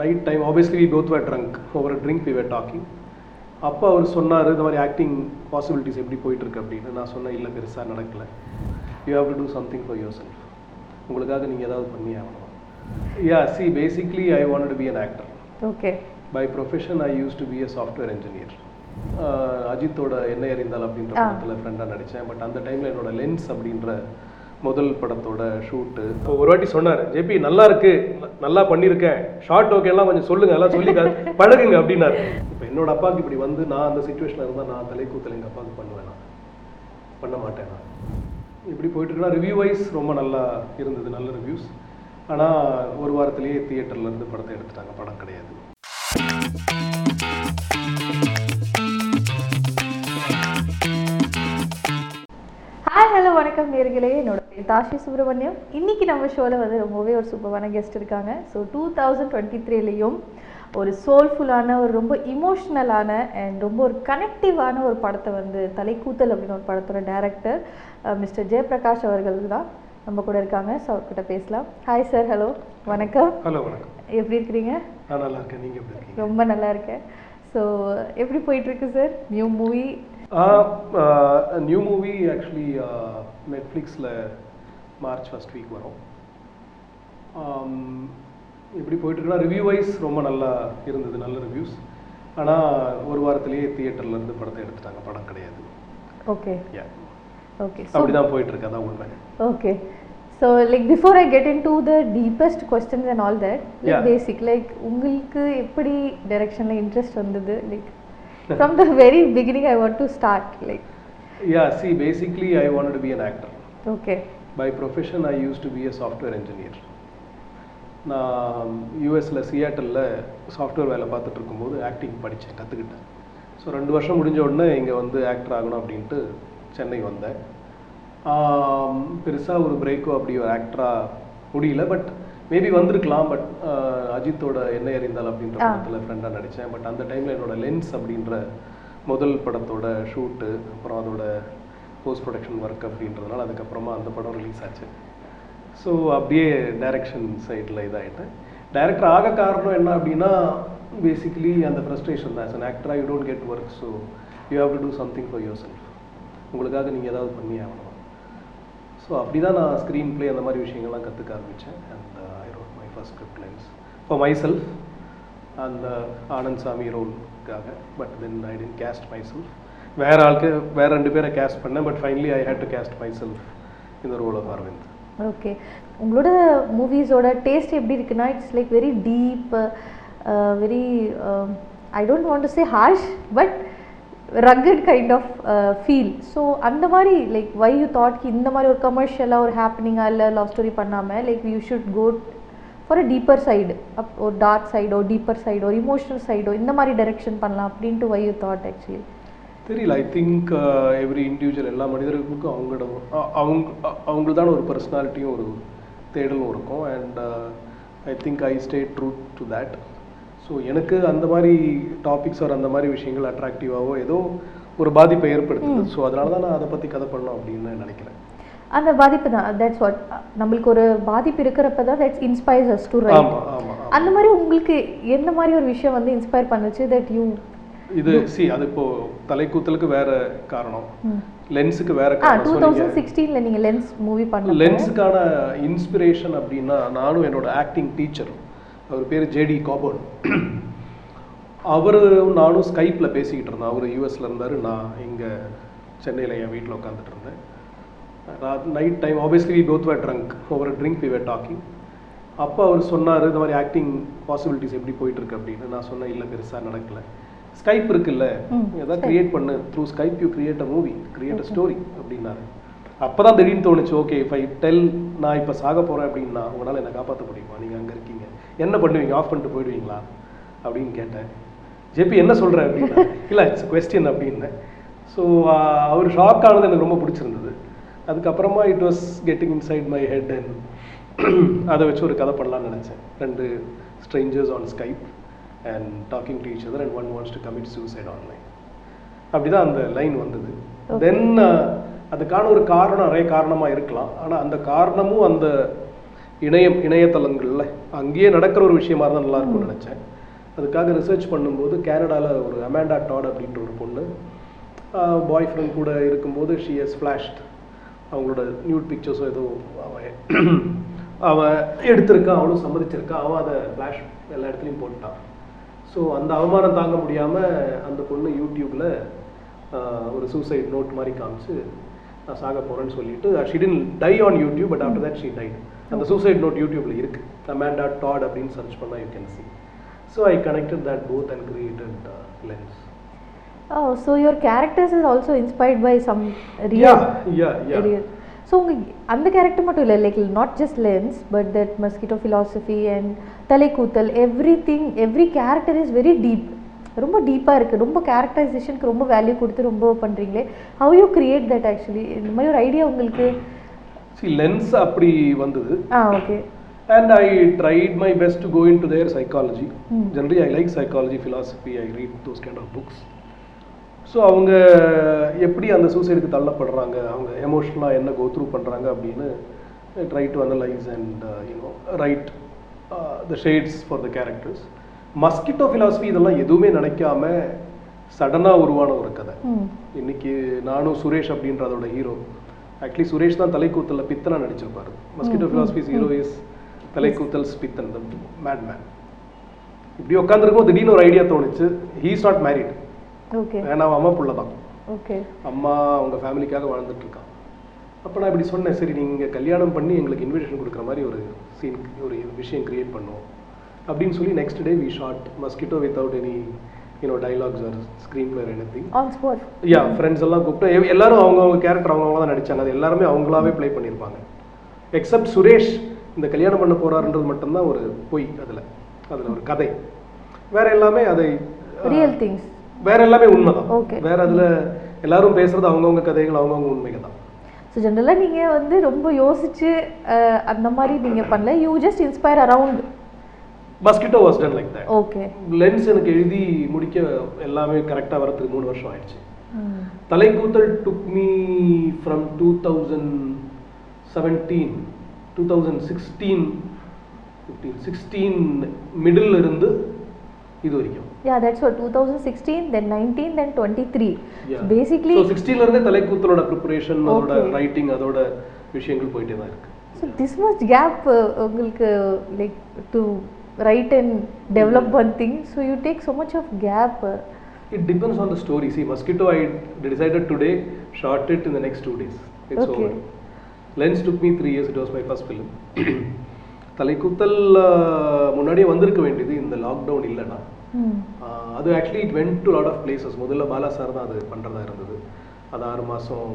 Night time obviously we both were drunk over drink we were talking அப்போ அவர் சொன்னார் இந்த மாதிரி ஆக்டிங் பாசிபிலிட்டிஸ் எப்படி போயிட்டு இருக்கு அப்படின்னு. நான் சொன்னேன் இல்லை பெருசாக நடக்கல. You have to do something for yourself உங்களுக்காக நீங்கள் ஏதாவது பண்ணி ஆகணும். Yeah see basically I want to be an actor okay by profession I used to be a software engineer. அஜித்தோட என்ன எறிந்தால் அப்படின்ற. படத்தில் ஃப்ரெண்டாக நடித்தேன் பட் அந்த டைமில் என்னோட லென்ஸ் அப்படின்ற முதல் படத்தோட ஷூட்டு. ஒரு வாட்டி சொன்னார் ஜேபி நல்லா இருக்கு. நல்லா பண்ணியிருக்கேன். ஷார்ட் ஓகே எல்லாம் கொஞ்சம் சொல்லுங்க எல்லாம் சொல்லி பழகுங்க அப்படின்னாரு. இப்போ என்னோட அப்பாவுக்கு இப்படி வந்து நான் அந்த சுச்சுவேஷனில் இருந்தால் நான் தலைக்கூத்தல் எங்கள் அப்பாவுக்கு பண்ணுவேன்? பண்ண மாட்டேன்? நான் இப்படி போயிட்டு ரிவ்யூ வைஸ் ரொம்ப நல்லா இருந்தது நல்ல ரிவ்யூஸ் ஆனால் ஒரு வாரத்திலேயே தியேட்டர்ல இருந்து படத்தை எடுத்துட்டாங்க. படம் கிடையாது. வணக்கம் நேர்களே. என்னோட தாஷி சுப்ரமணியம் இன்னைக்கு நம்ம ஷோவில் வந்து ரொம்பவே ஒரு சூப்பரான கெஸ்ட் இருக்காங்க. ஸோ டூ தௌசண்ட் டுவெண்ட்டி த்ரீலையும் ஒரு சோல்ஃபுல்லான ஒரு ரொம்ப இமோஷ்னலான அண்ட் ரொம்ப ஒரு கனெக்டிவான ஒரு படத்தை வந்து தலைக்கூத்தல் அப்படின்னு ஒரு படத்தோட டேரக்டர் மிஸ்டர் ஜெயபிரகாஷ் அவர்கள் தான் நம்ம கூட இருக்காங்க. ஸோ அவர்கிட்ட பேசலாம். ஹாய் சார் ஹலோ வணக்கம். ஹலோ வணக்கம். எப்படி இருக்கிறீங்க? நல்லா இருக்கேன். நீங்கள் ரொம்ப நல்லா இருக்கேன். ஸோ எப்படி போயிட்டுருக்கு sir new movie new movie actually நெட்ஃப்ளிக்ஸில் மார்ச் ஃபர்ஸ்ட் வீக் வரும் எப்படி போயிட்டுருக்குன்னா ரிவ்யூ வைஸ் ரொம்ப நல்லா இருந்தது நல்ல ரிவ்யூஸ் ஆனால் ஒரு வாரத்திலேயே தியேட்டர்ல இருந்து படத்தை எடுத்துட்டாங்க படம் கிடையாது ஓகே. ஓகே அப்படி தான் போயிட்டுருக்கு அதான் உண்மை Okay. So like before I get into the deepest questions and all that, like Yeah. basic like உங்களுக்கு எப்படி directionல interest வந்தது like from the very beginning I want to start like. Yeah see basically I want to be an actor okay. By profession I used to be a software engineer. நான் யூஎஸில் சியாட்டலில் software வேலை பார்த்துட்டு இருக்கும்போது acting படித்தேன் கற்றுக்கிட்டேன். So ரெண்டு வருஷம் முடிஞ்ச உடனே இங்கே வந்து ஆக்டர் ஆகணும் அப்படின்ட்டு சென்னை வந்தேன். பெருசாக ஒரு பிரேக்கோ அப்படி ஒரு ஆக்டராக முடியல பட் மேபி வந்திருக்கலாம் பட் அஜித்தோட என்ன எறிந்தால் அப்படின்ற. படத்தில் ஃப்ரெண்டாக நடித்தேன் பட் அந்த டைமில் என்னோட லென்ஸ் அப்படின்ற முதல் படத்தோட ஷூட்டு அப்புறம் அதோட போஸ்ட் ப்ரொடக்ஷன் ஒர்க் அப்படின்றதுனால அதுக்கப்புறமா அந்த படம் ரிலீஸ் ஆச்சு. ஸோ அப்படியே டைரக்ஷன் சைடில் இதாகிட்டேன் டைரக்டர் ஆக காரணம் என்ன அப்படின்னா பேசிக்கலி அந்த ஃப்ரஸ்ட்ரேஷன் தான். An actor you don't get work so you have to do something for yourself உங்களுக்காக நீங்கள் ஏதாவது பண்ணி ஆகணும். ஸோ அப்படி தான் நான் ஸ்க்ரீன் ப்ளே அந்த மாதிரி விஷயங்கள்லாம் கற்றுக்க ஆரம்பித்தேன் and I wrote my first script lines for myself அந்த ஆனந்த் சாமி ரோலுக்காக but then I tend cast myself வேற ஆளுக்கு வேற ரெண்டு பேரை கேஸ்ட் பண்ணேன். But finally I had to cast myself இந்த ரோல் ஆஃப் அரவிந்த் ஓகே உங்களோட மூவிஸோட டேஸ்ட் எப்படி இருக்குன்னா it's like very deep very I don't want to say harsh but rugged kind of feel so அந்த மாதிரி லைக் வை யூ தாட் இந்த மாதிரி ஒரு கமர்ஷியலாக ஒரு ஹாப்பனிங்காக இல்லை லவ் ஸ்டோரி பண்ணாமல் like you should go for a deeper side up ஒரு டார்க் சைடோ டீப்பர் சைடோ இமோஷனல் சைடோ இந்த மாதிரி டைரெக்ஷன் பண்ணலாம் அப்படின்ட்டு வை யூ தாட் ஆக்சுவலி தெரியல. ஐ திங்க் எவ்ரி இண்டிவிஜுவல் எல்லா மனிதர்களுக்கும் அவங்களோட அவங்க அ- அவங்களுதான ஒரு பர்சனாலிட்டியும் ஒரு தேடலும் இருக்கும். And I think I stay true to that so எனக்கு அந்த மாதிரி டாபிக்ஸ் ஒரு அந்த மாதிரி விஷயங்கள் அட்ராக்டிவாவோ ஏதோ ஒரு பாதிப்பை ஏற்படுத்துது. ஸோ அதனால தான் நான் அதை பற்றி கதை பண்ணணும் அப்படின்னு நினைக்கிறேன். அந்த பாதிப்பு தான். தட்ஸ் வாட் நம்மளுக்கு ஒரு பாதிப்பு இருக்கிறப்ப தான் that's inspires us to write அந்த மாதிரி உங்களுக்கு எந்த மாதிரி ஒரு விஷயம் வந்து இன்ஸ்பயர் பண்ணுச்சு தட் யூ இது சி அது இப்போ தலைக்கூத்தலுக்கு வேற காரணம். லென்ஸுக்கு வேற காரணம். டூ சொன்னீங்க தௌசண்ட் சிக்ஸ்டீனில் நீங்கள் லென்ஸ் மூவி பண்ண லென்ஸுக்கான இன்ஸ்பிரேஷன் அப்படின்னா நானும் என்னோட ஆக்டிங் டீச்சர் அவர் பேர் ஜேடி காபர்ன் அவர் நானும் ஸ்கைப்பில் பேசிக்கிட்டு இருந்தேன் அவர் யூஎஸ்ல இருந்தார். நான் இங்கே சென்னையில் என் வீட்டில் உட்காந்துட்டு இருந்தேன். Night time obviously we both were drunk over drink we were talking அப்போ அவர் சொன்னார் இந்த மாதிரி ஆக்டிங் பாசிபிலிட்டிஸ் எப்படி போயிட்டு இருக்கு அப்படின்னு. நான் சொன்னேன் இல்லை பெருசாக நடக்கல. ஸ்கைப் இருக்குல்ல? ஏதாவது கிரியேட் பண்ணு. Through Skype you create a movie create a story அப்படின்னாரு. அப்போ தான் திடீர்னு தோணுச்சு ஓகே I டெல் நான் இப்போ சாக போகிறேன் அப்படின்னா உங்களால் என்னை காப்பாற்ற முடியுமா? நீங்கள் அங்கே இருக்கீங்க. என்ன பண்ணுவீங்க? ஆஃப் பண்ணிட்டு போயிடுவீங்களா? அப்படின்னு கேட்டேன். ஜேபி என்ன சொல்கிற அப்படின்னா இல்லை இட்ஸ் கொஸ்டின் அப்படின்னேன். ஸோ அவர் ஷாக் ஆனது எனக்கு ரொம்ப பிடிச்சிருந்தது. அதுக்கப்புறமா it was getting inside my head and அதை வச்சு ஒரு கதை பண்ணலாம்னு நினச்சேன். ரெண்டு strangers on Skype and talking to each other and one wants to commit suicide online அப்படிதான் அந்த லைன் வந்தது. தென் அதுக்கான ஒரு காரணம் நிறைய காரணமாக இருக்கலாம். ஆனால் அந்த காரணமும் அந்த இணையம் இணையதளங்களில். அங்கேயே நடக்கிற ஒரு விஷயமா இருந்தால் நல்லா இருக்கும்னு நினச்சேன். அதுக்காக ரிசர்ச் பண்ணும்போது கேனடாவில் ஒரு அமேண்டா டாட் அப்படின்ற ஒரு பொண்ணு பாய் ஃப்ரெண்ட் கூட இருக்கும்போது ஷி எஸ் ஃப்ளாஷ்ட் அவங்களோட நியூட் பிக்சர்ஸோ ஏதோ அவன் அவன் எடுத்திருக்கான் அவனும் சம்மதிச்சிருக்கான் அவன் அதை ஃப்ளாஷ் எல்லா இடத்துலையும் போட்டான் ஸோ அந்த அவமானம் தாங்க முடியாமல் அந்த பொண்ணு யூடியூப்பில் ஒரு சூசைட் நோட் மாதிரி காமிச்சு நான் சாக போகிறேன்னு சொல்லிட்டு she didn't die on YouTube but after that she died அந்த சூசைட் நோட் யூடியூப்பில் இருக்கு. அமேண்டா டாட் அப்படின்னு சர்ச் பண்ணால் you can see so I connected that both and created Lens Oh, so your characters is also inspired by some real. Yeah yeah real. So உங்க அந்த character மட்டும் இல்லை like not just lens but that mosquito philosophy and Thalaikoothal everything every character is very deep ரொம்ப டீப்பாக இருக்குது ரொம்ப கேரக்டரைசேஷனுக்கு ரொம்ப வேல்யூ கொடுத்து ரொம்ப பண்ணுறீங்களே how you create that actually இந்த மாதிரி ஒரு ஐடியா உங்களுக்கு சி லென்ஸ் அப்படி வந்தது. ஆ okay And I tried my best to go into their psychology. Hmm. Generally, I like psychology, philosophy, I read those kind of books. So அவங்க எப்படி அந்த சூசைடுக்கு தள்ளப்படுறாங்க? அவங்க எமோஷ்னலாக என்ன கோ த்ரூ பண்ணுறாங்க அப்படின்னு try to analyse and you know right the shades for the characters mosquito philosophy இதெல்லாம் எதுவுமே நினைக்காம சடனாக உருவான ஒரு கதை. ம் இன்னைக்கு நானும் சுரேஷ் அப்படின்ற அதோட ஹீரோ ஆக்சுவலி சுரேஷ் தான் தலைக்கூத்தல்ல பித்தனா நடிச்சிருப்பாரு. Mosquito philosophy's hero is Thalaikoothal Pithan the mad man இப்படி உட்காந்துருக்கும் திடீர்னு ஒரு ஐடியா தோணுச்சு. He is not married okay ஏன்னா அவன் அம்மா புள்ள தான். அம்மா அவங்க ஃபேமிலிக்காக வாழ்ந்துட்டு இருக்கான். அப்போ நான் இப்படி சொன்னேன் சரி நீங்கள் கல்யாணம் பண்ணி எங்களுக்கு இன்விடேஷன் கொடுக்குற மாதிரி ஒரு சீன் ஒரு விஷயம் கிரியேட் பண்ணுவோம். அப்படின்னு சொல்லி next day we shot mosquito without any you know dialogues or screenplay any on spot yeah friends எல்லாம் கூப்பிட்டு எல்லாரும் அவங்கவுங்க கேரக்டர் அவங்கவுங்க தான் நடிச்சாங்க. அது எல்லாருமே அவங்களாவே ப்ளே பண்ணியிருப்பாங்க. எக்ஸப்ட் சுரேஷ் இந்த கல்யாணம் பண்ண போறாருன்றது மட்டும்தான் ஒரு பொய் அதில். அதில் ஒரு கதை. வேற எல்லாமே அதை ரியல் திங்ஸ் வேற எல்லாமே உண்மைதான். Okay. வேற அதுல எல்லாரும் பேசுறது அவங்கவுங்க கதைகள் அவங்கவுங்க உண்மைகள் தான் ஸோ ஜென்ரலாக நீங்கள் வந்து ரொம்ப அஹ், அந்த மாதிரி நீங்கள் பண்ணல. You just inspire around mosquito was done like that okay Lens எனக்கு எழுதி முடிக்க எல்லாமே கரெக்டாக வரதுக்கு மூணு வருஷம் ஆயிடுச்சு. Thalaikoothal took me from two thousand seventeen two thousand sixteen fifteen sixteen middle இருந்து இது வரைக்கும். Yeah that's for two thousand sixteen then nineteen then twenty three basically so சிக்ஸ்டீன்ல இருந்தே தலைக்கூத்தலோட ப்ரிப்பரேஷன் அதோட. ரைட்டிங் அதோட விஷயங்கள் போயிட்டே தான் இருக்கு. ஸோ திஸ் மச் கேப் உங்களுக்கு like to write and develop one thing so you take so much of gap It depends on the story. See, Mosquito, I decided today, shot it in the next two days. It's Okay. over. Lens took me three years. It was my first film. Thalaikoothal முன்னாடியே வந்திருக்க வேண்டியது இந்த lockdown இல்லைன்னா ah அது actually it went to lot of places முதல்ல Bala sir தான் அது பண்ணுறதா இருந்தது அது ஆறு மாதம்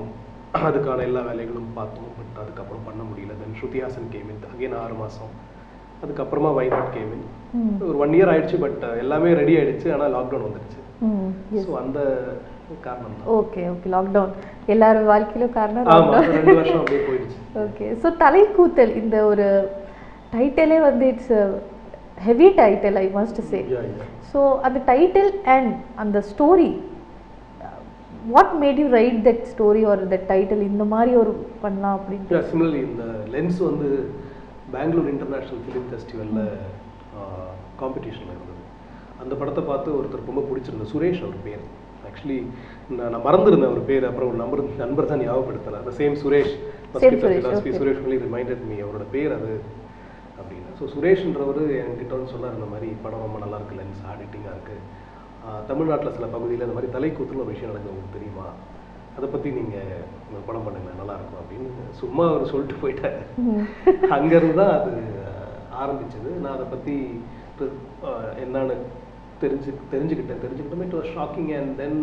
அதுக்கான எல்லா வேலைகளும் பார்த்தோம் பட் அதுக்கப்புறம் பண்ண முடியல தென் ஸ்ருதிஹாசன் கேமின் அகைன் ஆறு மாதம் அதுக்கப்புறமா வைநாட் கேமின் ஒரு ஒன் இயர் ஆயிடுச்சு பட் எல்லாமே ரெடி ஆயிடுச்சு ஆனால் லாக்டவுன் வந்துடுச்சு ஸோ அந்த காரணம் ஓகே ஓகே லாக்டவுன் எல்லாரும் வாழ்க்கையிலும் காரணம் ரெண்டு வருஷம் அப்படியே போயிடுச்சு. ஓகே ஸோ தலைக்கூத்தல் இந்த ஒரு டைட்டிலே வந்து it's heavy title I must say. So அந்த டைட்டில் அண்ட் அந்த story what made you write that story ஒரு தட் டைட்டில் இந்த மாதிரி ஒரு பண்ணலாம் அப்படின்ட்டு? Yeah, similarly இந்த லென்ஸ் வந்து பெங்களூர் இன்டர்நேஷ்னல் ஃபிலிம் ஃபெஸ்டிவலில் காம்படிஷனில் இருந்தது அந்த படத்தை பார்த்து ஒருத்தர் ரொம்ப பிடிச்சிருந்தது சுரேஷ் அவர் பேர். ஆக்சுவலி நான் நான் மறந்துருந்தேன் அவர் பேர். அப்புறம் ஒரு நம்பர் நண்பர் தான் ஞாபகப்படுத்தினேன் அந்த same Suresh. Same Suresh, only reminded me அவரோட பேர் அது அப்படின்னு. ஸோ சுரேஷ்ன்றவர் என்கிட்ட வந்து சொன்னார் இந்த மாதிரி படம் ரொம்ப நல்லா இருக்கு லென்ஸ் ஆடிட்டிங்காக இருக்கு. தமிழ்நாட்டில் சில பகுதியில் இந்த மாதிரி தலைக்கூத்துன்னு ஒரு விஷயம் நடக்குது உங்களுக்கு தெரியுமா? அதை பற்றி நீங்கள் ஒரு படம் பண்ணுங்க நல்லா இருக்கும் அப்படின்னு சும்மா அவர் சொல்லிட்டு போயிட்டாரு. அங்கேருந்து தான் அது ஆரம்பிச்சது. நான் அதை பற்றி என்னன்னு தெரிஞ்சு தெரிஞ்சுக்கிட்டேன். தெரிஞ்சுக்கிட்டோமே it was shocking and then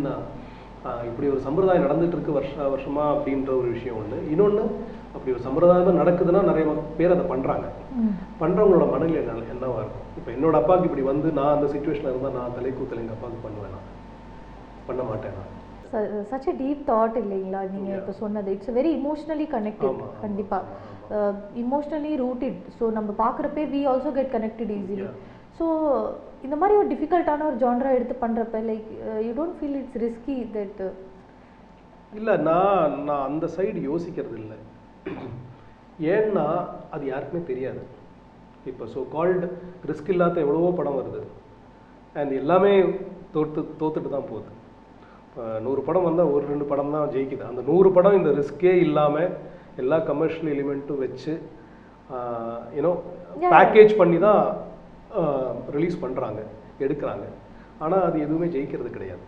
இப்படி ஒரு சம்பிரதாயம் நடந்துட்டு இருக்கு வருஷ வருஷமா அப்படின்ற ஒரு விஷயம் ஒன்று இன்னொன்று அப்படி ஒரு சம்பிரதாயம் நடக்குதுன்னா நிறைய பேர் அதை பண்ணுறாங்க பண்ணுறவங்களோட மனநிலை என்ன என்னவா இருக்கும்? இப்போ என்னோட அப்பாவுக்கு இப்படி வந்து நான் அந்த சுச்சுவேஷனில் இருந்தால் நான் தலைக்கூத்தல் எங்கள் அப்பாவுக்கு பண்ணுவேனா? பண்ண மாட்டேனா? சச் a டீப் தாட் இல்லைங்களா? நீங்கள் இப்போ சொன்னது. இட்ஸ் வெரி இமோஷ்னலி கனெக்டட் கண்டிப்பாக இமோஷ்னலி ரூட்டட் ஸோ நம்ம பார்க்குறப்பே we also get connected easily. So இந்த மாதிரி ஒரு டிஃபிகல்ட்டான ஒரு ஜான்ரா எடுத்து பண்ணுறப்ப like you don't feel it's risky that இல்லை நான் நான் அந்த சைடு யோசிக்கிறது இல்லை. ஏன்னா அது யாருக்குமே தெரியாது. இப்போ ஸோ கால்டு ரிஸ்க் இல்லாத எவ்வளவோ படம் வருது. அண்ட் எல்லாமே தோற்று தோத்துட்டு தான் போகுது. நூறு படம் வந்தால் ஒரு ரெண்டு படம் தான் ஜெயிக்குது. அந்த நூறு படம் இந்த ரிஸ்கே இல்லாமல் எல்லா கமர்ஷியல் எலிமெண்ட்டும் வச்சு யூனோ. பேக்கேஜ் பண்ணி தான் ரிலீஸ் பண்ணுறாங்க எடுக்கிறாங்க. ஆனால் அது எதுவுமே ஜெயிக்கிறது கிடையாது.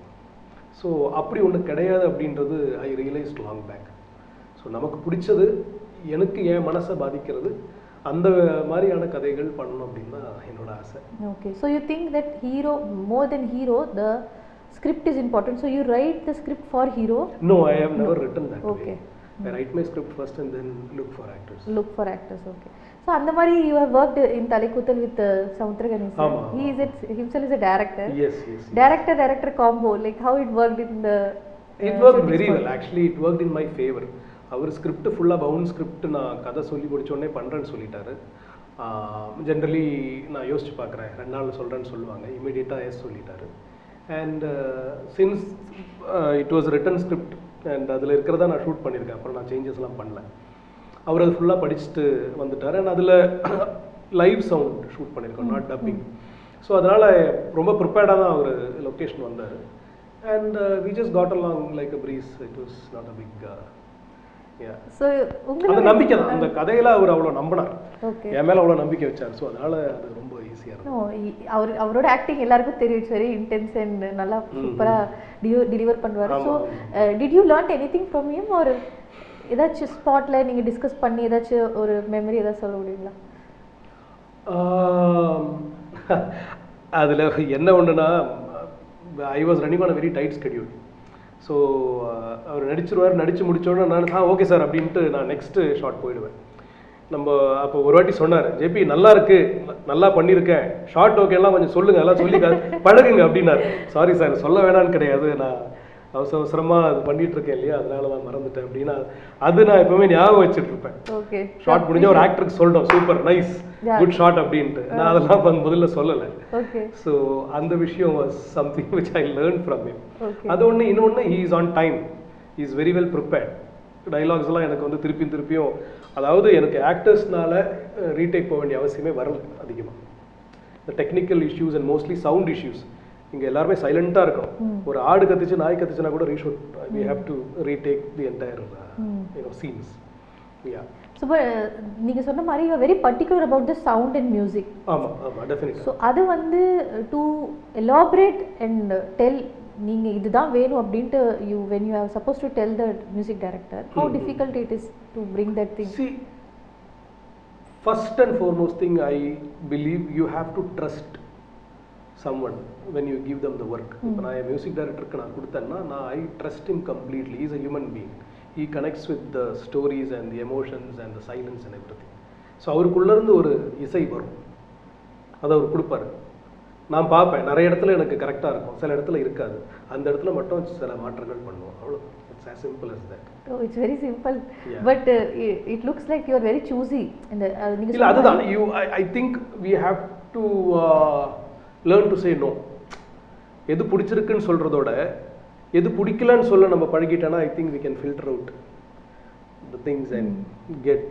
ஸோ அப்படி ஒன்று கிடையாது அப்படின்றது I realised long back so நமக்கு பிடிச்சது எனக்கு என் மனசை பாதிக்கிறது அந்த மாதிரியான கதைகள் பண்ணணும் அப்படின்னு தான் என்னோட ஆசை. Okay, so you think that hero, more than hero, the script is important. So you write the script for hero, no I have never written that Okay. Way I write my script first and then look for actors look for actors. Okay. So அந்த மாதிரி you have worked in Talikutal with uh, Samudragani sir. ஆமா, He is it, himself is a director. Yes yes Director director combo, like how it worked in the. uh, shooting very spot. Well actually it work in my favour our script ஃபுல்லாக bound script நான் கதை சொல்லி முடிச்சோடனே பண்ணுறேன்னு சொல்லிட்டாரு generally நான் யோசிச்சு பார்க்குறேன் ரெண்டு நாள் சொல்கிறேன்னு சொல்லுவாங்க இமீடியட்டாக எஸ் சொல்லிட்டாரு and since it was written script and அதில் இருக்கிறதா நான் ஷூட் பண்ணியிருக்கேன். அப்புறம் நான் சேஞ்சஸ்லாம் பண்ணல. அவர் அது ஃபுல்லாக படிச்சுட்டு வந்துட்டார். அண்ட் அதில் லைவ் சவுண்ட் ஷூட் பண்ணியிருக்கோம் நாட் டப்பிங் ஸோ அதனால் ரொம்ப ப்ரிப்பேர்டாக தான் அவர் லொக்கேஷன் வந்தார். And we just got along like a breeze it was not a big So அந்த நம்பிக்கை தான். அந்த கதையில அவர் அவ்வளோ நம்பினார். Okay. என் மேல அவ்வளோ நம்பிக்கை வச்சார். ஸோ அதனால அது ரொம்ப ஈஸியாக இருக்கும் அவர் அவரோட ஆக்டிங் எல்லாருக்கும் தெரியும். வெரி இன்டென்ஸ் அண்ட் நல்லா சூப்பரா டெலிவர் பண்ணுவார். So did you learn anything from him ஒரு ஏதாச்சும் ஸ்பாட்ல நீங்க டிஸ்கஸ் பண்ணி ஏதாச்சும் ஒரு மெமரி ஏதாவது சொல்ல முடியுங்களா? அதில் என்ன ஒன்றுனா I was running on very tight schedule so அவர் நடிச்சிருவார் நடிச்சு முடிச்சோடனே நான் ஆ ஓகே சார் அப்படின்ட்டு நான் நெக்ஸ்ட்டு ஷாட் போயிடுவேன். நம்ம அப்போ ஒரு வாட்டி சொன்னார் ஜேபி நல்லா இருக்கு நல்லா பண்ணியிருக்கேன் ஷார்ட் ஓகே எல்லாம் கொஞ்சம் சொல்லுங்க எல்லாம் சொல்லி பழகுங்க அப்படின்னாரு. சாரி சார் சொல்ல வேணான்னு கிடையாது. நான் அவசர அவசரமா அது பண்ணிட்டு இருக்கேன் இல்லையா? அதனால நான் மறந்துட்டேன். அப்படின்னா அது நான் எப்பவுமே ஞாபகம் வச்சுட்டு இருப்பேன். ஷார்ட் முடிஞ்ச ஒரு ஆக்டருக்கு சொல்லிட்டோம் சூப்பர் நைஸ். குட் ஷாட் அப்படின்ட்டு. நான் அதெல்லாம் வந்து முதல்ல சொல்லலை. ஸோ அந்த விஷயம் something which I learn from him. Okay அது ஒன்று இன்னொன்று he is on time is very well prepared dialogues எல்லாம் எனக்கு வந்து திருப்பியும் திருப்பியும் அதாவது எனக்கு ஆக்டர்ஸ்னால ரீடேக் போக வேண்டிய அவசியமே வரல அதிகமாக இந்த technical issues and mostly sound issues இங்கே எல்லாருமே சைலண்ட்டாக இருக்கணும். ஒரு ஆடு கத்துச்சு நாய் கத்துச்சுனா கூட reshoot we have to retake the entire you know scenes yeah so நீங்க சொன்ன மாதிரி you very particular about the sound and music ஆமாம் ஆமாம் டெஃபினட்டாக ஸோ அது வந்து டு எலாபரேட் அண்ட் டெல் நீங்க இதுதான் வேணும் அப்படின்ட்டு you when you have suppose to tell the music director how. Difficult it is to bring that thing See, first and foremost thing I believe you have to trust someone when you give them the work. இப்போ நான் N music டைரக்டருக்கு நான் கொடுத்தேன்னா நான் I trust him completely is a human being he connects with the stories and the emotions and the silence and everything so அவருக்குள்ளேருந்து ஒரு இசை வரும். அதை அவர் கொடுப்பாரு. நான் பார்ப்பேன். நிறைய இடத்துல எனக்கு கரெக்டாக இருக்கும். சில இடத்துல இருக்காது. அந்த இடத்துல மட்டும் சில மாற்றங்கள் பண்ணுவோம். அவ்வளோ it's as simple as that. Oh it's very simple. But it looks like you are very choosy இந்த இல்ல அதுதான். You I think we have to learn to say no எது பிடிச்சிருக்குன்னு சொல்றதோட எது பிடிக்கலன்னு சொல்ல நம்ம பழகிட்டோன்னா I think we can filter out the things and get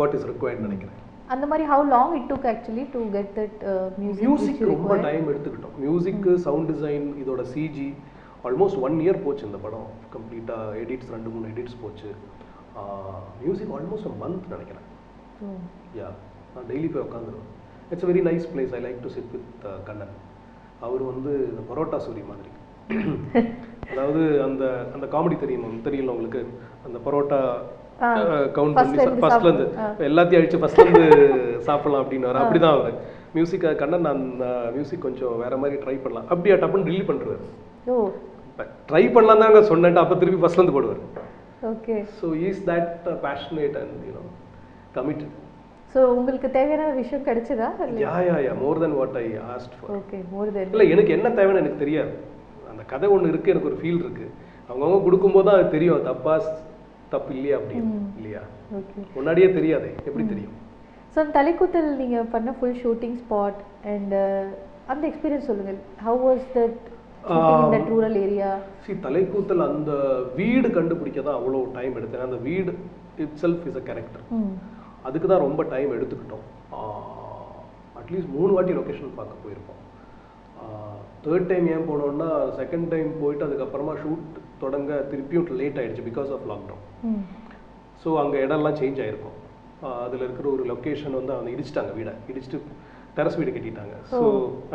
what is required நினைக்கிறேன். அந்த மாதிரி how long it took actually to get that music music ரொம்ப டைம் எடுத்துக்கிட்டோம். மியூசிக்கு சவுண்ட் டிசைன் இதோட சிஜி ஆல்மோஸ்ட் ஒன் இயர் போச்சு இந்த படம். கம்ப்ளீட்டாக எடிட்ஸ் ரெண்டு மூணு எடிட்ஸ் போச்சு. மியூசிக் ஆல்மோஸ்ட் அ மந்த் நினைக்கிறேன். யா நான் டெய்லி போய் உட்காந்துருவேன் it's very nice place I like to sit with Kannan. அவர் வந்து இந்த பரோட்டா சூரி மாதிரி. அதாவது அந்த அந்த காமெடி தெரியும் தெரியல உங்களுக்கு? அந்த பரோட்டா கவுண்ட் பண்ணி ல இருந்து ஃபர்ஸ்ட்ல இருந்து. சாப்பிடு. ஆ. எல்லாத்தையும் அழிச்சு ஃபர்ஸ்ட்ல இருந்து சாப்பிடலாம் அப்படின்னு அப்படிதான் அவர். மியூசிக் கண்ணன் நான் மியூசிக் கொஞ்சம் வேற மாதிரி ட்ரை பண்ணலாம். அப்படியா டப்புன்னு ரிலீவ் பண்றாரு. ஓ. ட்ரை பண்ணலாம் தாங்க சொன்னேன் அப்போ திருப்பி ஃபர்ஸ்ட்ல இருந்து போடுவார். Okay. So is that passionate and you know committed so உங்களுக்கு தேவையான விஷயம் கிடைச்சதா? Yeah yeah yeah more then what I asked for okay more then இல்லை எனக்கு என்ன தேவைன்னு எனக்கு தெரியாது. அந்த கதை ஒன்று இருக்கு எனக்கு ஒரு ஃபீல் இருக்கு. அவங்கவுங்க கொடுக்கும்போது தான் அது தெரியும். தப்பா தப்பு இல்லையா அப்படின்னு. இல்லையா? ஓகே. முன்னாடியே தெரியாதே எப்படி தெரியும்? ஸோ தலைக்குத்தல் நீங்க பண்ண ஃபுல் ஷூட்டிங் ஸ்பாட் அண்ட் அந்த எக்ஸ்பீரியன்ஸ் சொல்லுங்கள். How was that that rural area see Thalaikoothal அந்த வீடு கண்டுபிடிக்க தான் அவ்வளோ டைம் எடுத்தேன். அந்த வீடு itself is a character அதுக்கு தான் ரொம்ப டைம் எடுத்துக்கிட்டோம். அட்லீஸ்ட் மூணு வாட்டி லொக்கேஷன் பார்க்க போயிருப்போம் தேர்ட் டைம் ஏன் போனோம்னா செகண்ட் டைம் போயிட்டு அதுக்கப்புறமா ஷூட் தொடங்க திருப்பியும் லேட் ஆயிடுச்சு பிகாஸ் ஆஃப் லாக்டவுன் ஸோ அங்கே இடம்லாம் சேஞ்ச் ஆயிருக்கும். அதில் இருக்கிற ஒரு லொக்கேஷன் வந்து அவங்க இடிச்சிட்டாங்க வீடை. இடிச்சிட்டு டெரஸ் வீடு கட்டிட்டாங்க. ஸோ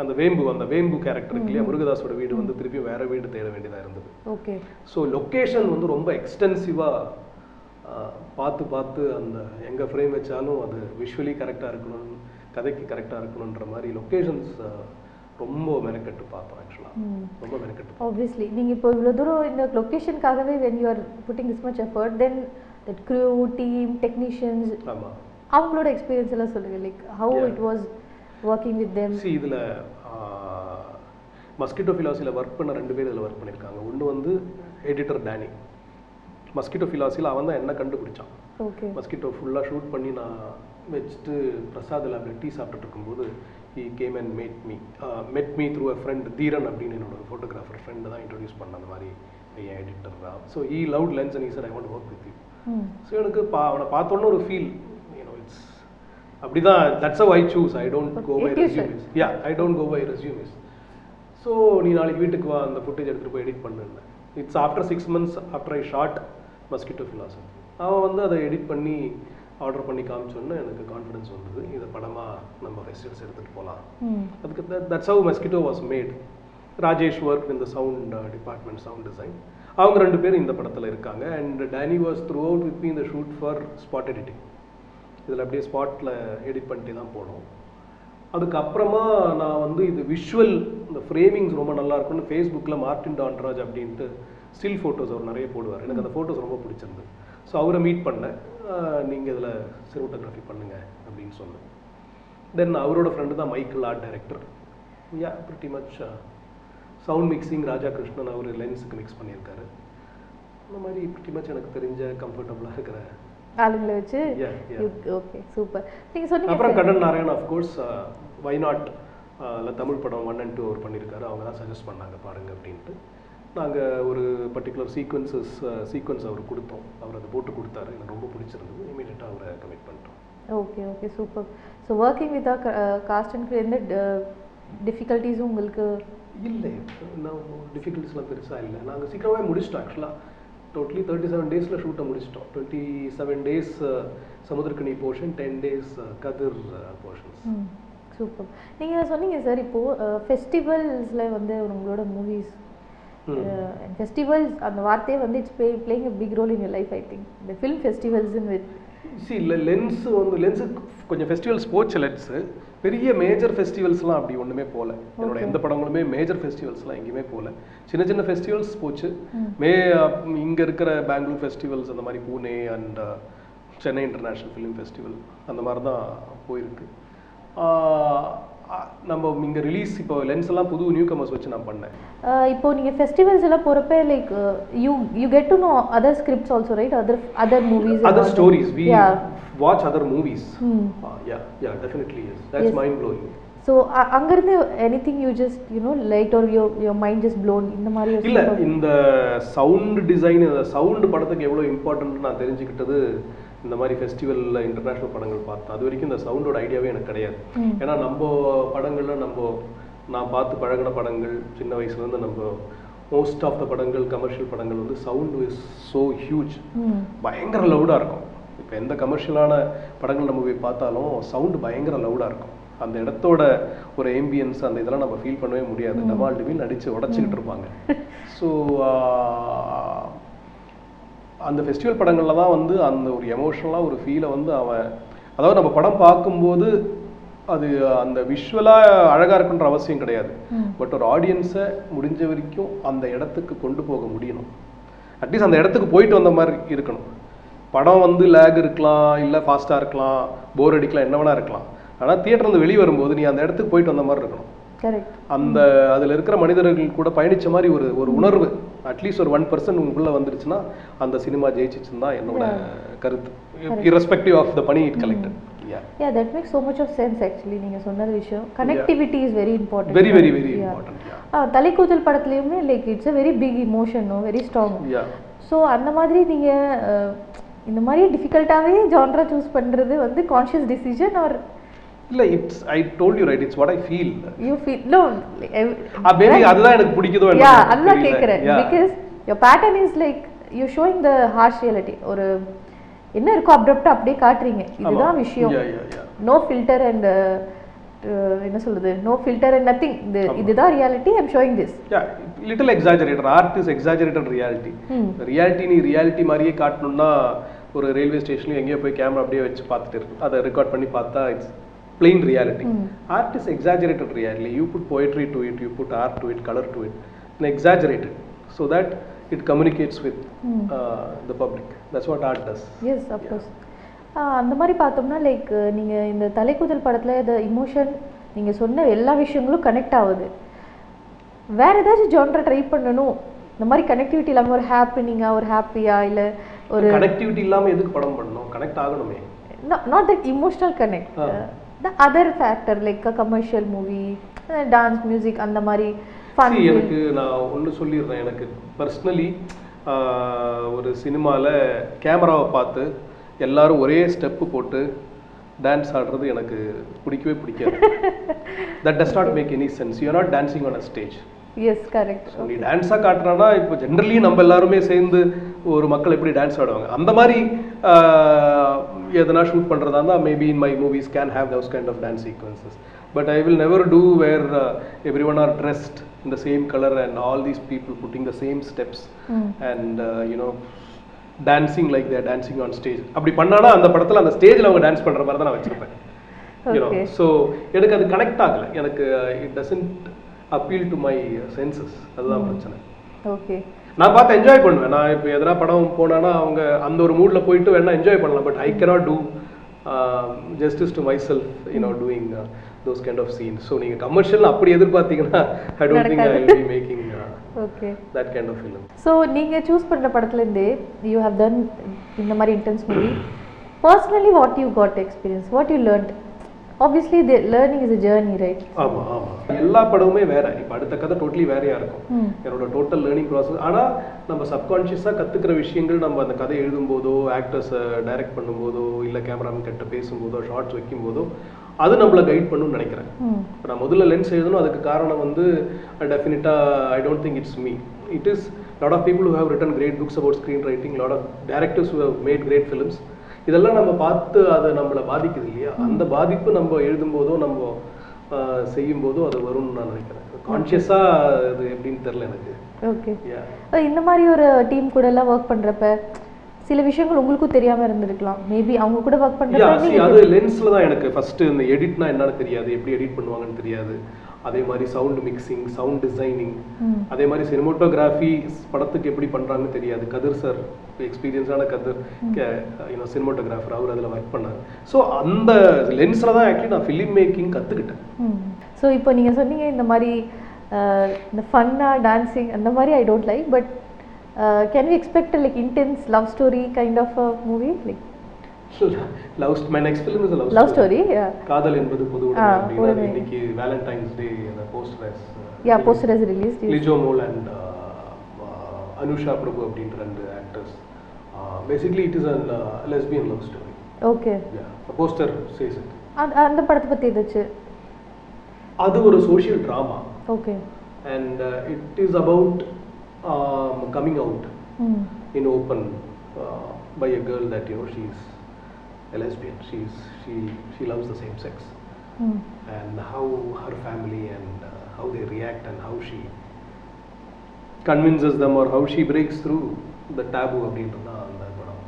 அந்த வேம்பு அந்த வேம்பு கேரக்டர் இருக்கு இல்லையா? முருகதாஸோட வீடு வந்து திருப்பி வேற வீடு தேட வேண்டியதாக இருந்தது. ஓகே. ஸோ லொக்கேஷன் வந்து ரொம்ப எக்ஸ்டென்சிவாக பார்த்து பார்த்து அந்த எங்கே ஃப்ரேம் வச்சாலும் அது விஷுவலி கரெக்டாக இருக்கணும் கதைக்கு கரெக்டாக இருக்கணுன்ற மாதிரி லொக்கேஷன்ஸ் ரொம்ப மெனக்கெட்டு பார்த்தோம் ஆக்சுவலாக ரொம்ப மெனக்கெட்டு ஆப்வியஸ்லி நீங்கள் இப்போ இவ்வளோ தூரம் இந்த லொக்கேஷனுக்காகவே when you are putting this much effort then that crew team technicians ஆமாம் அவங்களோட எக்ஸ்பீரியன்ஸ் எல்லாம் சொல்லுங்கள் like how. It was working with them see இதில் மஸ்கிட்டோ ஃபிலாசியில் ஒர்க் பண்ண ரெண்டு பேர் இதில் ஒர்க் பண்ணியிருக்காங்க. ஒன்று வந்து எடிட்டர் டேனி மஸ்கிட்டோ ஃபிலாசியில் அவன் தான் என்ன கண்டுபிடிச்சான். ஓகே மஸ்கிட்டோ ஃபுல்லாக ஷூட் பண்ணி நான் வச்சுட்டு பிரசாத் லேபில் டீ சாப்பிட்டுட்டு இருக்கும்போது he came and made me met me through a friend Dheeran அப்படின்னு என்னோட ஃபோட்டோகிராஃபர் ஃப்ரெண்டு தான் இன்ட்ரடியூஸ் பண்ண அந்த மாதிரி என் எடிட்டர் தான் so he loved Lens and he sir I want work with you so எனக்கு பா அவனை பார்த்தோன்னே ஒரு ஃபீல் யூனோ இட்ஸ் அப்படிதான் that's I choose I don't go by. Resumes yeah I don't go by resumes so நீ நாளைக்கு வீட்டுக்கு வா அந்த ஃபுட்டேஜ் எடுத்துகிட்டு போய் எடிட் பண்ணுன்னு. It's after six months after I shot mosquito philosophy அவன் வந்து அதை எடிட் பண்ணி ஆர்டர் பண்ணி காமிச்சோன்னே எனக்கு கான்ஃபிடன்ஸ் வந்தது. இதை படமாக நம்ம ஃபெஸ்டிவல்ஸ் எடுத்துகிட்டு போகலாம் அதுக்கு that's how mosquito was made Rajesh work இந்த சவுண்ட் டிபார்ட்மெண்ட் சவுண்ட் டிசைன் அவங்க ரெண்டு பேரும் இந்த படத்தில் இருக்காங்க. And Danny was throughout with me இந்த ஷூட் ஃபார் ஸ்பாட் எடிட்டிங் இதில் அப்படியே ஸ்பாட்டில் எடிட் பண்ணிட்டு தான் போனோம். அதுக்கப்புறமா நான் வந்து இது விஷுவல் இந்த ஃப்ரேமிங்ஸ் ரொம்ப நல்லா இருக்கும்னு ஃபேஸ்புக்கில் மார்டின் டான்ராஜ் அப்படின்ட்டு ஸ்டில் ஃபோட்டோஸ் அவர் நிறைய போடுவார். எனக்கு அந்த ஃபோட்டோஸ் ரொம்ப பிடிச்சிருந்தது. ஸோ அவரை மீட் பண்ணேன். நீங்கள் இதில் சினிமோட்டோகிராஃபி பண்ணுங்க அப்படின்னு சொன்னேன். தென் அவரோட ஃப்ரெண்டு தான் Michael art director yeah pretty much sound mixing Raja Krishnan அவர் லென்ஸுக்கு மிக்ஸ் பண்ணியிருக்காரு. அந்த மாதிரி பிரிட்டி மச் எனக்கு தெரிஞ்ச கம்ஃபர்டபுளாக இருக்கிற ஆளுங்களை வச்சு. ஓகே சூப்பர் நீங்கள் சொன்னீங்க அப்புறம். Kannan Narayan of course why not Tamil படம் ஒன் அண்ட் டூ அவர் பண்ணியிருக்காரு. அவங்க தான் சஜஸ்ட் பண்ணாங்க பாருங்க அப்படின்ட்டு. நாங்கள் ஒரு பர்டிகுலர் சீக்வன்சஸ் சீக்வன்ஸ் அவர் கொடுத்தோம். அவர் அதை போட்டு கொடுத்தாரு. எனக்கு ரொம்ப பிடிச்சிருந்தது. இமீடியட்டாக அவரை கமிட் பண்ணிட்டோம். Okay okay super so working with cast and எந்த டிஃபிகல்ட்டிஸும் உங்களுக்கு? இல்லை. நான் டிஃபிகல்ட்டிஸ்லாம் பெருசாக இல்லை. நாங்கள் சீக்கிரமே முடிச்சிட்டோம் ஆக்சுவலாக டோட்டலி தேர்ட்டி செவன் டேஸில் ஷூட்டை முடிச்சிட்டோம். Twenty seven days Samuthirakani portion ten days Kathir portions super நீங்கள் சொன்னீங்க சார் இப்போது ஃபெஸ்டிவல்ஸில் வந்து உங்களோட மூவிஸ் ஃபெஸ்டிவல்ஸ் அந்த வார்த்தையே வந்து it's play playing a big role in your life I think இந்த ஃபில்ம் ஃபெஸ்டிவல்ஸ் வித் சி இல்லை லென்ஸ் வந்து லென்ஸு கொஞ்சம் ஃபெஸ்டிவல்ஸ் போச்சு லென்ஸு பெரிய மேஜர் ஃபெஸ்டிவல்ஸ்லாம் அப்படி ஒன்றுமே போகல என்னோட. எந்த படங்களுமே மேஜர் ஃபெஸ்டிவல்ஸ்லாம் எங்கேயுமே போகல சின்ன சின்ன ஃபெஸ்டிவல்ஸ் போச்சு. ம். மே இங்கே இருக்கிற பெங்களூர் ஃபெஸ்டிவல்ஸ் அந்த மாதிரி Pune and Chennai international film festival அந்த மாதிரி தான் போயிருக்கு நம்ம இங்கே ரிலீஸ் இப்போ லென்ஸ் எல்லாம் புது நியூ கமர்ஸ் வச்சு நான் பண்ணேன். இப்போ நீங்கள் ஃபெஸ்டிவல்ஸ் எல்லாம் போகிறப்ப like you you get to know other scripts also right other other movies other stories we watch other movies yeah yeah definitely yes that's. Mind blowing so அங்கேருந்து anything you just you know light or yo your mind just blown இந்த மாதிரி ஒரு இல்ல இந்த sound design sound படத்துக்கு எவ்வளவு important நான் தெரிஞ்சுக்கிட்டது இந்த மாதிரி ஃபெஸ்டிவலில் இன்டர்நேஷ்னல் படங்கள் பார்த்தேன் அது வரைக்கும் இந்த சவுண்டோட ஐடியாவே எனக்கு கிடையாது. ஏன்னா நம்ம படங்கள்ல நம்ம நான் பார்த்து பழகின படங்கள் சின்ன வயசுல இருந்து நம்ம மோஸ்ட் ஆஃப் த படங்கள் கமர்ஷியல் படங்கள் வந்து சவுண்ட் இஸ் ஸோ ஹியூஜ் பயங்கர லவுடாக இருக்கும். இப்போ எந்த கமர்ஷியலான படங்கள் நம்ம போய் பார்த்தாலும் சவுண்டு பயங்கர லவுடாக இருக்கும். அந்த இடத்தோட ஒரு ஆம்பியன்ஸ் அந்த இதெல்லாம் நம்ம ஃபீல் பண்ணவே முடியாது. டமால் டிமில் அடித்து உடச்சிக்கிட்டு இருப்பாங்க. ஸோ அந்த ஃபெஸ்டிவல் படங்களில் தான் வந்து அந்த ஒரு எமோஷனலாக ஒரு ஃபீலை வந்து அவன் அதாவது நம்ம படம் பார்க்கும்போது அது அந்த விஷுவலாக அழகாக இருக்குன்ற அவசியம் கிடையாது. பட் ஒரு ஆடியன்ஸை முடிஞ்ச வரைக்கும் அந்த இடத்துக்கு கொண்டு போக முடியணும். அட்லீஸ்ட் அந்த இடத்துக்கு போயிட்டு வந்த மாதிரி இருக்கணும். படம் வந்து லேக் இருக்கலாம் இல்லை ஃபாஸ்ட்டாக இருக்கலாம் போர் அடிக்கலாம் என்ன வேணா இருக்கலாம். ஆனால் தியேட்டர்லேருந்து வெளியே வரும்போது நீ அந்த இடத்துக்கு போயிட்டு வந்த மாதிரி இருக்கணும். அந்த அதில் இருக்கிற மனிதர்கள் கூட பயணிச்ச மாதிரி ஒரு ஒரு உணர்வு. அட்லீஸ்ட் ஒரு ஒன் பர்சன்ட் உங்களுக்குள்ள வந்துருச்சுன்னா அந்த சினிமா ஜெயிச்சிச்சுன்னு தான் என்னோட கருத்து. Irrespective ஆஃப் த பணி it collected yeah that makes so much of sense actually நீங்கள் சொன்னது விஷயம். Connectivity is very important very very very important Thalaikoothal படத்துலையுமே like it's a very big இமோஷனோ very strong so அந்த மாதிரி நீங்கள் இந்த மாதிரி டிஃபிகல்ட்டாகவே ஜான்ரா சூஸ் பண்ணுறது வந்து கான்ஷியஸ் டிசிஷன் ஆர் இல்லை it's I told you right it's what I feel you feel no maybe அதுதான் எனக்கு பிடிக்குதோ யா அதுதான் Yeah. Because your pattern is like you showing the harsh reality ஒரு என்ன இருக்கோ அப்டப்டாக அப்படியே காட்டுறீங்க. இதுதான். விஷயம். நோ ஃபில்டர் அண்ட் என்ன சொல்றது? நோ ஃபில்டர் அண்ட் நத்திங் இது இதுதான் reality I'm showing this yeah little exaggerator art is exaggerated reality reality நீ ரியாலிட்டி மாதிரியே காட்டணும்னா ஒரு ரயில்வே ஸ்டேஷன்ல எங்கேயோ போய் கேமரா அப்படியே வச்சு பார்த்துட்டு இருக்கு அதை ரெக்கார்ட் பண்ணி பார்த்தா it's plain reality. Art is exaggerated reality. You put poetry to it you put art to it color to it and exaggerate it so that it communicates with uh, the public. That's what art does. Yes of course அந்த மாதிரி பார்த்தோம்னா like நீங்கள் இந்த தலைக்குதல் படத்தில் இந்த emotion நீங்கள் சொன்ன எல்லா விஷயங்களும் கனெக்ட் ஆகுது. வேற ஏதாச்சும் ஜான்ரை ட்ரை பண்ணணும். இந்த மாதிரி கனெக்டிவிட்டி இல்லாமல் ஒரு ஹாப்பினிங்காக ஒரு ஹாப்பியா இல்லை ஒரு கனெக்டிவிட்டி இல்லாம எதுக்கு படம் பண்ணணும்? Connect ஆகணுமே. Not that emotional connect the other factor like a commercial movie dance music அந்த மாதிரி எனக்கு நான் ஒன்று சொல்லிடுறேன். எனக்கு பர்சனலி ஒரு சினிமாவில் கேமராவை பார்த்து எல்லாரும் ஒரே ஸ்டெப்பு போட்டு டான்ஸ் ஆடுறது எனக்கு பிடிக்கவே பிடிக்காது. That does not make any sense you not dancing on a stage yes correct நீ டான்ஸாக காட்டுறான்னா இப்போ ஜென்ரலி நம்ம எல்லாருமே சேர்ந்து ஒரு மக்கள் எப்படி டான்ஸ் ஆடுவாங்க? அந்த மாதிரி எதனா ஷூட் பண்ணுறதா இருந்தால் maybe in my movies can have those kind of dance sequences but I will never do where every one are dressed in the same colour and all these people putting the same steps and you know dancing like they're dancing on stage அப்படி பண்ணானா அந்த படத்தில் அந்த ஸ்டேஜில் அவங்க dance பண்ணுற மாதிரி தான் நான் வச்சிருப்பேன். ஸோ எனக்கு அது கனெக்ட் ஆகலை. எனக்கு it doesn't appeal to my senses அதுதான் பிரச்சனை. ஓகே. நான் பார்த்து என்ஜாய் பண்ணுவேன். நான் இப்போ எதனா படம் போனானா அவங்க அந்த ஒரு மூடில் போயிட்டு வேணா என்ஜாய் பண்ணலாம். But I cannot do justice to myself you know doing those kind of scene so நீங்கள் கமர்ஷியல் அப்படி எதிர்பார்த்தீங்கன்னா I don't think I be making okay. That kind of film so நீங்கள் சூஸ் பண்ணுற படத்துலேருந்தே யூ ஹவ் டன் இந்த மாதிரி intense movie personally what you got experience what you learned obviously the learning is a journey right ஆமா ஆமா. எல்லா படமுமே வேற. இப்போ அடுத்த கதை டோட்டலி வேறையா இருக்கும். என்னோட டோட்டல் லேர்னிங் ப்ராசஸ் ஆனா நம்ம சப்கான்ஷியஸாக கத்துக்கிற விஷயங்கள் நம்ம அந்த கதை எழுதும்போதோ ஆக்டர்ஸை டைரக்ட் பண்ணும்போதோ இல்ல கேமராமேன் கிட்ட பேசும்போதோ ஷார்ட்ஸ் வைக்கும்போதோ அது நம்மளை கைட் பண்ணுன்னு நினைக்கிறேன். இப்போ நான் முதல்ல லென்ஸ் எழுதணும் அதுக்கு காரணம் வந்து டெஃபினட்டாக I don't think it's me it is lot of people who have written great books about screen writing lot of directors who have made great films இதெல்லாம் நம்ம பார்த்து அதை நம்மளை பாதிக்குது இல்லையா? அந்த பாதிப்பு நம்ம எழுதும்போதோ நம்ம ஆஹ், செய்யும்போதோ அது வரும்னு நான் நினைக்கிறேன். கான்ஷியஸாக அது எப்படின்னு தெரில எனக்கு. ஓகே. இந்த மாதிரி ஒரு டீம் கூட எல்லாம் ஒர்க் பண்றப்ப சில விஷயங்கள் உங்களுக்கும் தெரியாம இருந்திருக்கலாம். மேபி அவங்க கூட ஒர்க் பண்றப்ப அது லென்ஸ்ல தான் எனக்கு ஃபர்ஸ்ட் இந்த எடிட்னா என்னன்னு தெரியாது. எப்படி எடிட் பண்ணுவாங்கன்னு தெரியாது. அதே மாதிரி சவுண்ட் மிக்சிங் சவுண்ட் டிசைனிங். அதே மாதிரி சினிமோட்டோகிராஃபி படத்துக்கு எப்படி பண்றாங்கன்னு தெரியாது. கதிர் சார் எக்ஸ்பீரியன்ஸான கதிர் யூனோ சினிமோட்டோகிராஃபர் அவர் அதில் ஒர்க் பண்ணாங்க ஸோ அந்த லென்ஸில் தான் ஆக்சுவலி நான் ஃபிலிம் மேக்கிங் கற்றுக்கிட்டேன் ஸோ இப்போ நீங்க சொன்னீங்க இந்த மாதிரி இந்த ஃபன்னா டான்சிங் அந்த மாதிரி I don't like but can we expect like intense love story kind of movie like love my next film is love love story காதல் என்பது பொது உடைமை. இன்னைக்கு வேலண்டைன்ஸ் டே அந்த posters yeah poster has release Lijo Mol and Anusha Prabhu அப்படின்ற ரெண்டு actors basically it is a lesbian love story okay poster says it அந்த படத்தை பத்தி ஏதாச்சும் அது ஒரு social drama okay and it is about coming out in open by a girl that you she is a lesbian she's she she loves the same sex ம் and how her family and uh, how they react and how she convinces them or how she breaks through the taboo அப்படின்றது தான் அந்த படம்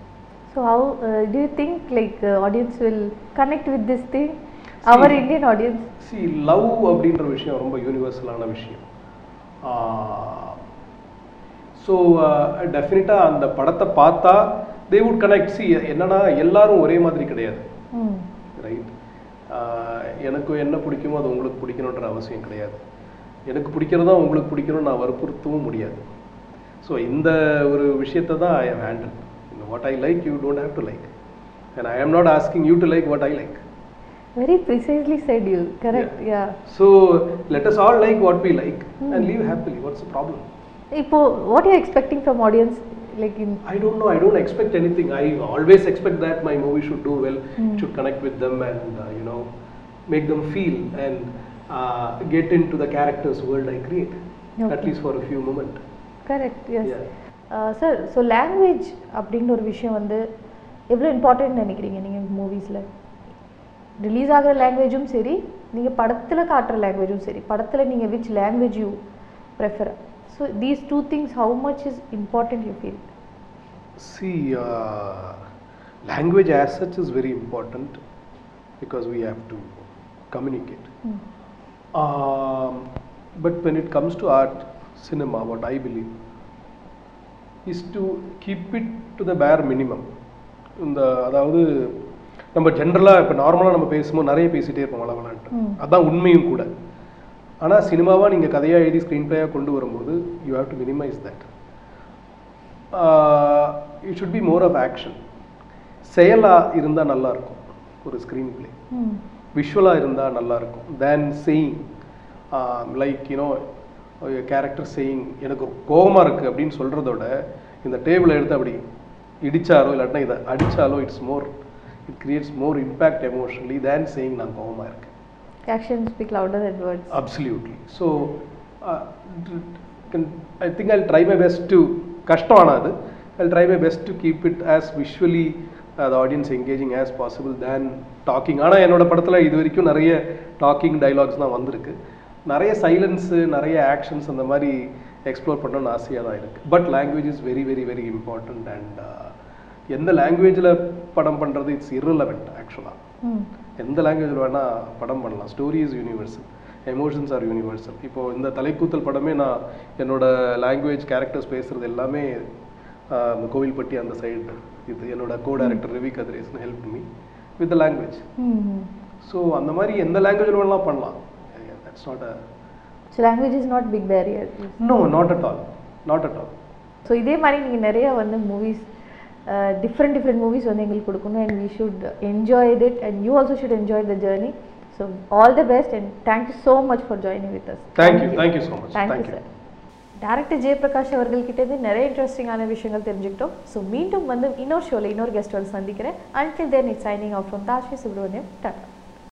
So how uh, do you think like uh, audience will connect with this thing? Our Indian audience. C love அப்படின்ற விஷயம் ரொம்ப யூனிவர்சலான விஷயம் so டெஃபினட்டாக அந்த படத்தை பார்த்தா தே வுட் கனெக்ட் சி என்னன்னா எல்லாரும் ஒரே மாதிரி கிடையாது. ரைட் எனக்கு என்ன பிடிக்குமோ அது உங்களுக்கு பிடிக்கணுன்ற அவசியம் கிடையாது. எனக்கு பிடிக்கிறதா உங்களுக்கு பிடிக்கணும் நான் வற்புறுத்தவும் முடியாது. ஸோ இந்த ஒரு விஷயத்தை தான் I have handle what I like you don't have to like and I am not asking you to like what I like Very precisely said you. Correct. Yeah. So let us all like what we like and live happily what's problem இப்போ what are you expecting from audience? Like in I don't know. I don't expect anything. I always expect that my movie should do well, Mm. should connect with them, and uh, you know, make them feel and uh, get into the character's world I create, at Okay. least for a few moments. Correct yes Yeah. Sir so language அப்படின்ற ஒரு விஷயம் வந்து எவ்வளோ important நினைக்கிறீங்க நீங்கள் மூவிஸில் release ஆகிற லாங்குவேஜும் சரி நீங்கள் படத்தில் காட்டுற லாங்குவேஜும் சரி படத்தில் நீங்கள் which language you prefer So these two things how much is important you feel See, uh, language as such is very important because we have to communicate. Um, but when it comes to art, cinema, what I believe is to keep it to the bare minimum. இந்த அதாவது நம்ம ஜென்ரலாக இப்போ நார்மலாக நம்ம பேசும்போது நிறைய பேசிகிட்டே இருப்போம் வளவலான்ட்டு ம். அதான் உண்மையும் கூட ஆனால் சினிமாவாக நீங்கள் கதையாக எழுதி ஸ்க்ரீன் பிளேயாக கொண்டு வரும்போது you have to minimise that it should be more of action செயலாக இருந்தால் நல்லா இருக்கும் ஒரு ஸ்க்ரீன் பிளே விஷுவலாக இருந்தால் நல்லாயிருக்கும் then saying like you know character saying எனக்கு கோபமாக இருக்குது அப்படின்னு சொல்கிறதோட இந்த டேபிளை எடுத்து அப்படி இடிச்சாலோ இல்லாட்டினா இதை அடித்தாலோ it's more it creates more impact emotionally then saying நான் கோபமாக இருக்கேன். Action speak louder than words. Absolutely so I think I try my best to கஷ்டம் ஆனால் அது I try my best to keep it as visually அது audience engaging as possible then talking ஆனால் என்னோட படத்தில் இது வரைக்கும் நிறைய டாக்கிங் டைலாக்ஸ் தான் வந்திருக்கு நிறைய சைலன்ஸு நிறைய ஆக்ஷன்ஸ் அந்த மாதிரி எக்ஸ்ப்ளோர் பண்ணணும்னு ஆசையாக தான் இருக்குது but language is very very very important and எந்த லாங்குவேஜில் படம் பண்ணுறது இட்ஸ் irrelevant ஆக்சுவலாக எந்த லாங்குவேஜில் வேணால் படம் பண்ணலாம். Story is universal emotions are universal இப்போ இந்த தலைக்கூத்தல் படமே நான் என்னோட லாங்குவேஜ் கேரக்டர்ஸ் பேசுறது எல்லாமே இந்த கோவில்பட்டி அந்த சைடு இது என்னோட co director Ravi Kathiresan help me with language hmm so அந்த மாதிரி எந்த லாங்குவேஜில் வேணாலும் பண்ணலாம். That's not a so language is not big barrier no not at all not at all so இதே மாதிரி நீங்கள் நிறைய வந்து மூவிஸ் டிஃப்ரெண்ட் டிஃப்ரெண்ட் மூவிஸ் வந்து எங்களுக்கு கொடுக்கணும். And we should enjoy it and you also should enjoy the journey so all the best and thank you so much for joining with us thank you thank you so much thank you sir director Jayaprakash அவர்கள்கிட்டேருந்து நிறைய இன்ட்ரெஸ்டிங்கான விஷயங்கள் தெரிஞ்சுக்கிட்டோம். So மீண்டும் வந்து இன்னொரு ஷோவில் இன்னொரு கெஸ்டோட சந்திக்கிறேன். Until then it signing off from Tashvi Subramaniam Tata